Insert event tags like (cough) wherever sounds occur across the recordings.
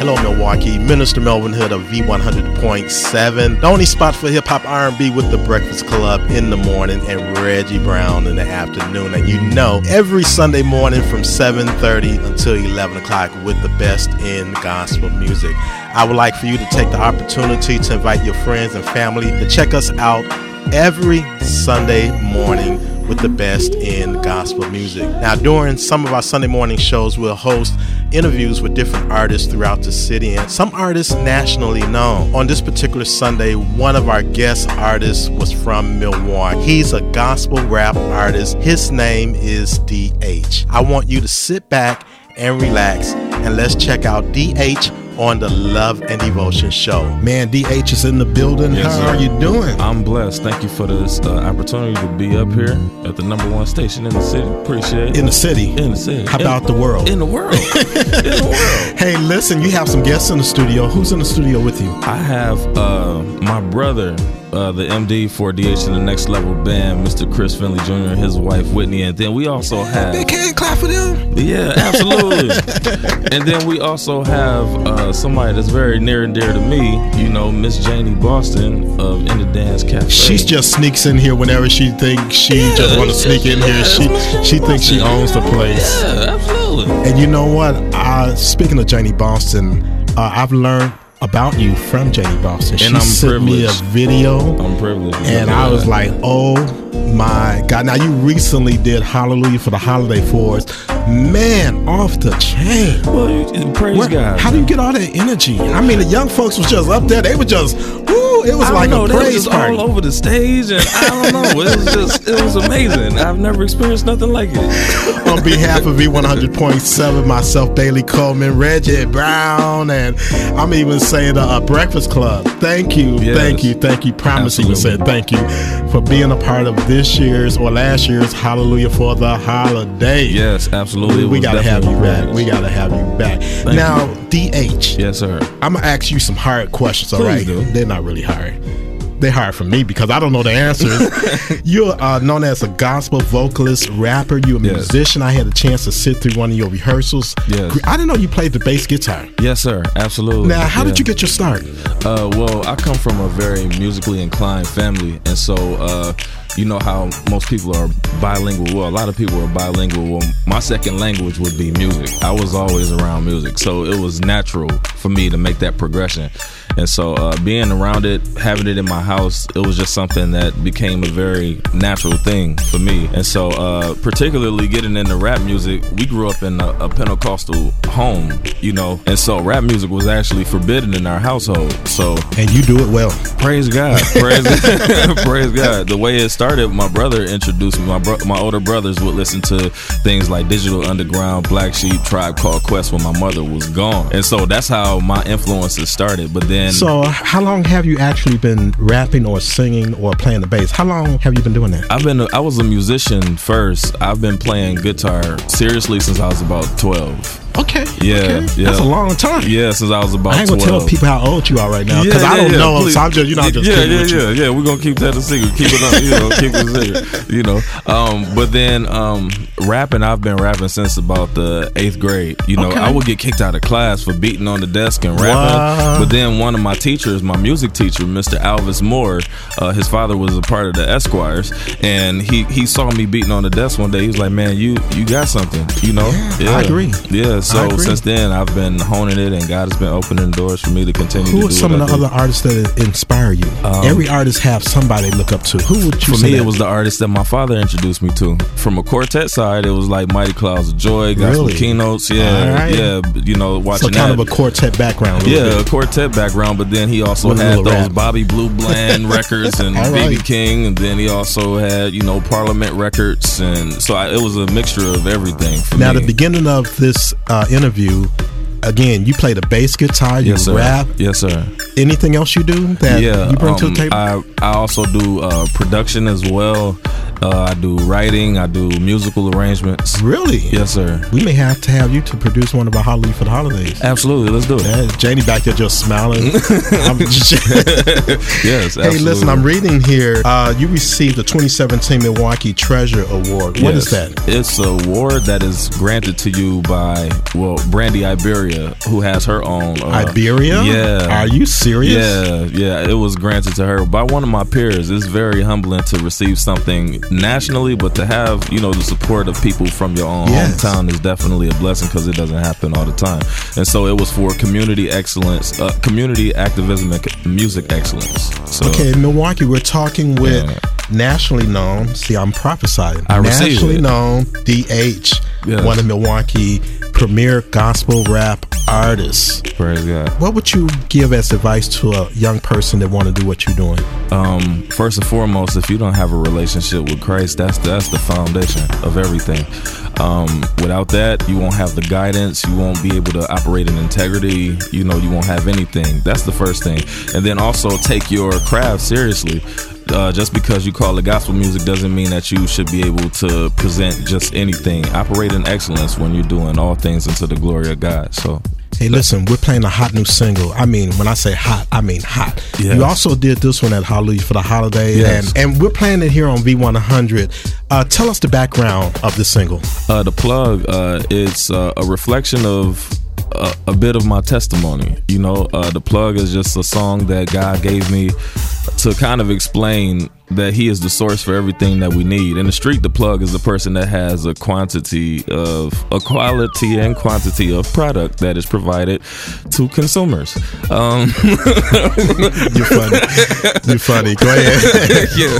Hello, Milwaukee. Minister Melvin Hood of V100.7. The only spot for hip hop R&B with the Breakfast Club in the morning and Reggie Brown in the afternoon. And you know, every Sunday morning from 7:30 until 11 o'clock with the best in gospel music. I would like for you to take the opportunity to invite your friends and family to check us out every Sunday morning with the best in gospel music. Now, during some of our Sunday morning shows, we'll host interviews with different artists throughout the city and some artists nationally known. On this particular Sunday, one of our guest artists was from Milwaukee. He's a gospel rap artist. His name is DH. I want you to sit back and relax and let's check out DH on the Love and Devotion Show. Man, DH is in the building. Yes, How sir. are you doing? I'm blessed. Thank you for this uh, opportunity to be up here at the number one station in the city. Appreciate it. In the city. In the city. How about the world? In the world. (laughs) in the world. Hey, listen, you have some guests in the studio. Who's in the studio with you? I have uh, my brother, uh, the MD for DH in the Next Level Band, Mr. Chris Finley Jr., and his wife Whitney, and then we also have Big hand clap for them. Yeah, absolutely. (laughs) and then we also have uh, somebody that's very near and dear to me. You know, Miss Janie Boston of In the Dance Cafe. She just sneaks in here whenever she thinks she Yeah, just want to sneak in yeah, here. She she thinks she owns the place. Yeah, absolutely. And you know what? Uh, speaking of Janie Boston, uh, I've learned about you from Janie Boston. She I'm sent me a video. I'm privileged. And I was like, oh my God. Now, you recently did Hallelujah for the Holiday for us. Man, off the chain. well, praise Where- God. How do you get all that energy? I mean, the young folks was just up there. They were just, it was I like know, a praise just party. all over the stage, and I don't know. It was just, it was amazing. I've never experienced nothing like it. (laughs) On behalf of V100.7, myself, Bailey Coleman, Reggie Brown, and I'm even saying the uh, Breakfast Club. Thank you, Yes. thank you, thank you. Promising you said thank you for being a part of this year's or last year's Hallelujah for the Holiday. Yes, absolutely. We gotta have you back. We gotta have you back. now, DH, Yes, sir. I'm gonna ask you some hard questions. All right, Please do. they're not really hard. They're hard for me because I don't know the answers. (laughs) You're uh, known as a gospel vocalist, rapper. You're a Yes. musician. I had a chance to sit through one of your rehearsals. Yes. I didn't know you played the bass guitar. Yes, sir. Absolutely. Now, how Yeah. did you get your start? Uh, well, I come from a very musically inclined family, and so uh, you know how most people are bilingual. Well, a lot of people are bilingual. Well, my second language would be music. I was always around music, so it was natural for me to make that progression. And so, uh, being around it, having it in my house, it was just something that became a very natural thing for me. And so, uh, particularly getting into rap music, we grew up in a, a Pentecostal home, you know, and so rap music was actually forbidden in our household. So, And you do it well. Praise God. Praise, (laughs) (laughs) praise God. The way it started, my brother introduced me. My bro- my older brothers would listen to things like Digital Underground, Black Sheep, Tribe Called Quest when my mother was gone. And so that's how my influences started. But then So, uh, how long have you actually been rapping or singing or playing the bass? How long have you been doing that? I've been a, I was a musician first. I've been playing guitar seriously since I was about 12. Okay. Yeah, okay. yeah. That's a long time. Yeah, since I was about I ain't gonna 12. tell people how old you are right now because Yeah, I don't yeah, know. please. So I'm just, you know, I'm just yeah, yeah, with yeah, you. yeah. We're gonna keep that a secret. Keep it, on, you know, keep it a secret. You know, um, but then um, rapping, I've been rapping since about the eighth grade. You know, Okay. I would get kicked out of class for beating on the desk and rapping. Wow. But then one of my teachers, my music teacher, Mr. Alvis Moore, uh, his father was a part of the Esquires, and he he saw me beating on the desk one day. He was like, "Man, you you got something." You know, Yeah, I agree. Yeah, So since then I've been honing it, and God has been opening doors for me to continue. Who to are some of the other artists that inspire you? Um, Every artist have somebody look up to. Who would you For me, that? it was the artist that my father introduced me to. From a quartet side, it was like Mighty Clouds of Joy, gospel Really? keynotes. Yeah, right. yeah. You know, so watching kind that. of a quartet background. yeah, bit. a quartet background, but then he also With had those rap. Bobby Blue (laughs) Bland records and BB right. King, and then he also had you know Parliament records, and so I, it was a mixture of everything. For Now, me. the beginning of this uh, interview, again, you play the bass guitar, you yes, sir. rap. Yes, sir. Anything else you do that yeah, you bring to the um, table? I I also do uh, production as well. Uh, I do writing. I do musical arrangements. really? Yes, sir. We may have to have you to produce one of our Hallelujah for the holidays. Absolutely. Let's do it. Yeah, Janie back there just smiling. (laughs) I'm (laughs) Yes. Hey, listen, I'm reading here. Uh, you received the 2017 Milwaukee Treasure Award. What is Yes. that? It's an award that is granted to you by, well, Brandy Iberia, who has her own. Uh, Iberia? Yeah. Are you serious? Yeah, yeah. It was granted to her by one of my peers. It's very humbling to receive something nationally, but to have, you know, the support of people from your own Yes. hometown is definitely a blessing because it doesn't happen all the time. And so it was for community excellence, uh, community activism, and music excellence. So, Okay, Milwaukee, we're talking with Yeah. nationally known, see, I'm prophesying. I nationally known DH, Yes. one of Milwaukee premier gospel rap artists. praise God. What would you give as advice to a young person that want to do what you're doing? um, first and foremost, if you don't have a relationship with Christ, that's that's the foundation of everything. Um, without that, you won't have the guidance. You won't be able to operate in integrity. You know, you won't have anything. That's the first thing. And then also take your craft seriously. Uh, just because you call it gospel music doesn't mean that you should be able to present just anything. Operate in excellence when you're doing all things into the glory of God. So Hey, listen, we're playing a hot new single. I mean, when I say hot, I mean hot. Yes. You also did this one at Hallelujah for the holiday, Yes. and, and we're playing it here on V100. Uh, tell us the background of the single. Uh, the plug, uh, it's uh, a reflection of a, a bit of my testimony. You know, uh, the plug is just a song that God gave me to kind of explain that He is the source for everything that we need. In the street, the plug is the person that has a quantity of a quality and quantity of product that is provided to consumers. Um, (laughs) You're funny. You're funny. Go ahead. (laughs) yeah.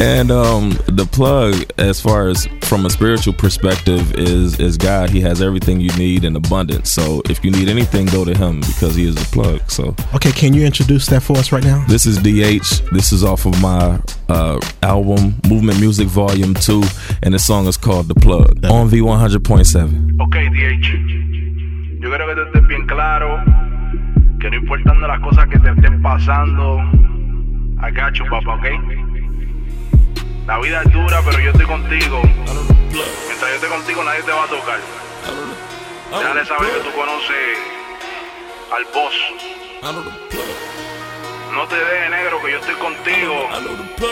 And um the plug as far as from a spiritual perspective is is God. He has everything you need in abundance. So if you need anything, go to him because he is the plug. So okay, can you introduce that for us right now? this is DH. This is off of my uh album Movement Music Volume 2 and the song is called The Plug on V100.7. Ok, DH. Yo quiero que tú estés bien claro que no importando las cosas que te estén pasando, I got you, papá, ok? La vida es dura, pero yo estoy contigo. Mientras yo esté contigo, nadie te va a tocar. Déjale saber que tú conoces al boss. No te dejes, negro, que yo estoy contigo. Tú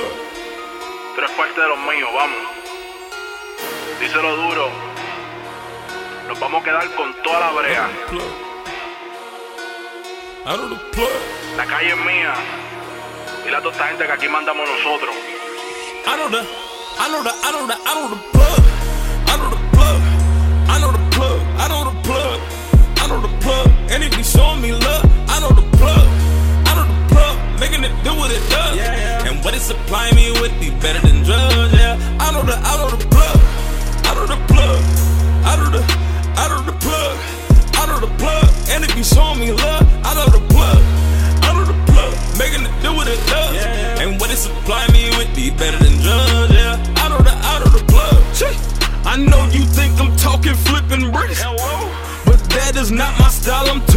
eres parte de los míos, vamos. Díselo duro. Nos vamos a quedar con toda la brea. La calle es mía. Y la toda gente que aquí mandamos nosotros. I know the, I know the, I know the, I know the plug. I know the plug. I know the plug. I know the plug. I know the plug. And if you showing me love, Making it do what it does. And what it supplying me with be better than drugs. Yeah. I know the, I know the plug. I know the plug. I know the, I know the plug. I know the plug. And if you showing me love, I know the plug. I know the plug. Making it do what it does. And what it supply me with be better than drugs. Yeah. I know the, I know the plug. I know you think I'm talking flipping bricks. But that is not my style, I'm too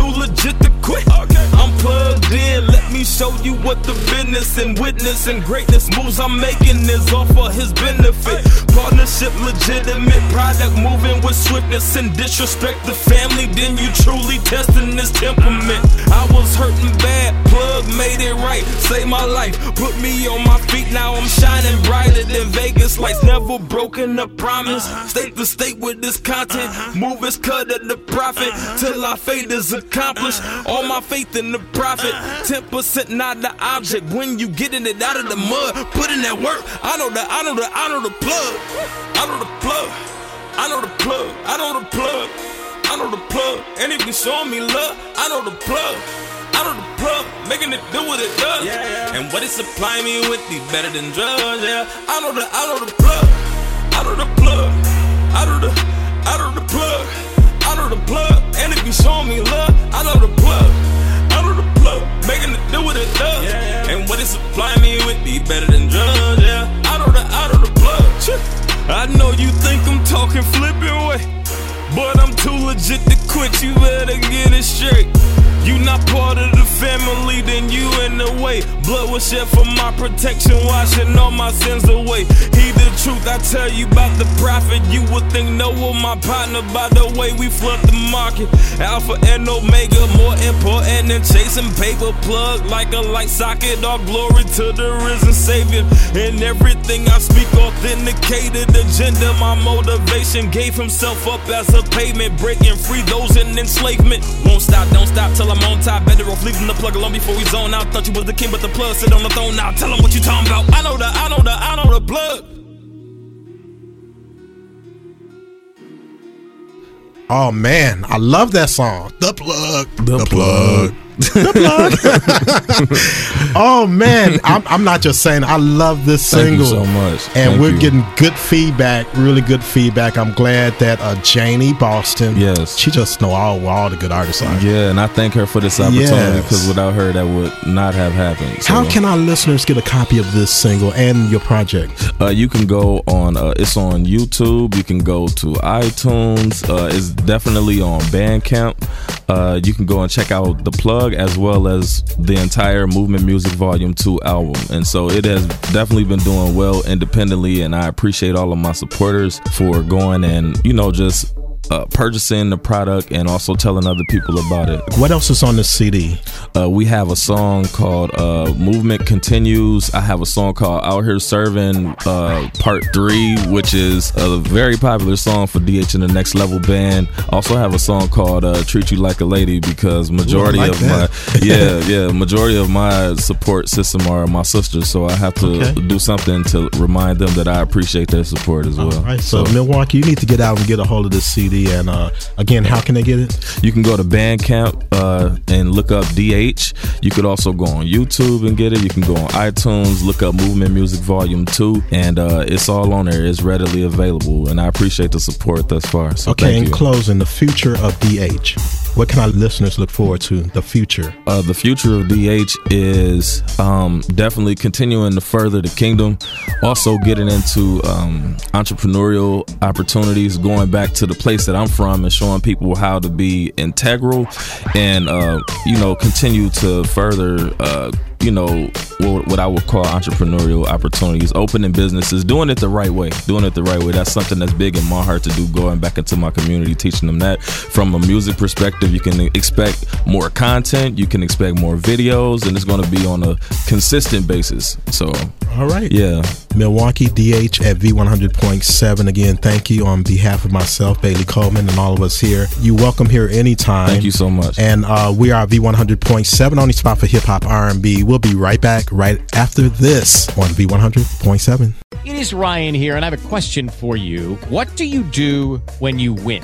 show you what the business and witness and greatness moves I'm making is all for his benefit. Partnership legitimate, product moving with swiftness and disrespect the family, then you truly testing this temperament. I was hurting bad, plug made it right, saved my life, put me on my feet, now I'm shining brighter than Vegas lights, never broken a promise. Uh-huh. State to state with this content, uh-huh. move is cut at the profit uh-huh. till our fate is accomplished. All my faith in the profit, 10% not the object. When you getting it out of the mud, put in that work. I know the, I know the, I know the plug. I know the plug. I know the plug. I know the plug. I know the plug. And if you showing me love, I know the plug. I know the plug, making it do what it does. Yeah, yeah. And what it supplying me with be better than drugs. Yeah, I know the, I know the plug. I know the plug. I know the, I know the plug. I know the plug. And if you showing me love, I know was shed for my protection, washing all my sins away. He truth, I tell you about the prophet. You would think no one my partner by the way we flood the market. Alpha and Omega, more important than chasing paper. Plug like a light socket. All glory to the risen Savior. And everything I speak authenticated agenda. My motivation gave himself up as a payment, breaking free those in enslavement. Won't stop, don't stop till I'm on top. Better off leaving the plug alone before we zone out. Thought you was the king, but the plug sit on the throne now. Tell him what you talking about. I know the, I know the, I know the plug. Oh man, I love that song. The plug. The, plug. The plug. (laughs) oh man, I'm, I'm not just saying. I love this Thank single you so much. and Thank we're you. getting good feedback, really good feedback. I'm glad that uh, Janie Boston, Yes. she just know all all the good artists are. Yeah, and I thank her for this opportunity Yes. because without her, that would not have happened. So, How can our listeners get a copy of this single and your project? uh, you can go on? Uh, it's on YouTube. You can go to iTunes. Uh, it's definitely on Bandcamp. Uh, you can go and check out the plug as well as the entire Movement Music Volume Two album. And so it has definitely been doing well independently, and I appreciate all of my supporters for going and you know just. Uh, purchasing the product and also telling other people about it. What else is on the CD? Uh, we have a song called uh, Movement Continues. I have a song called Out Here Serving uh, Part 3, which is a very popular song for DH and the Next Level Band. Also have a song called uh, Treat You Like a Lady because majority like of that. my (laughs) yeah, yeah, majority of my support system are my sisters, so I have to Okay. do something to remind them that I appreciate their support as well. All right, so, Milwaukee, you need to get out and get a hold of this CD. And uh, again, how can they get it? You can go to Bandcamp uh, and look up DH. You could also go on YouTube and get it. You can go on iTunes, look up Movement Music Volume 2, and uh, it's all on there. It's readily available, and I appreciate the support thus far. So okay, in closing, the future of DH. What can our listeners look forward to? The future. uh, the future of DH is um, definitely continuing to further the kingdom. Also, getting into um, entrepreneurial opportunities, going back to the place that I'm from and showing people how to be integral and, uh, you know, continue to further. Uh, you know what, what I would call entrepreneurial opportunities, opening businesses, doing it the right way, doing it the right way. That's something that's big in my heart to do. Going back into my community, teaching them that. From a music perspective, you can expect more content, you can expect more videos, and it's going to be on a consistent basis. So, All right. yeah, Milwaukee DH at V100.7. Again, thank you on behalf of myself, Bailey Coleman, and all of us here. You welcome here anytime. thank you so much. And uh, we are V100.7, only spot for hip hop R&B. We'll be right back right after this on V100.7. It is Ryan here, and I have a question for you. What do you do when you win?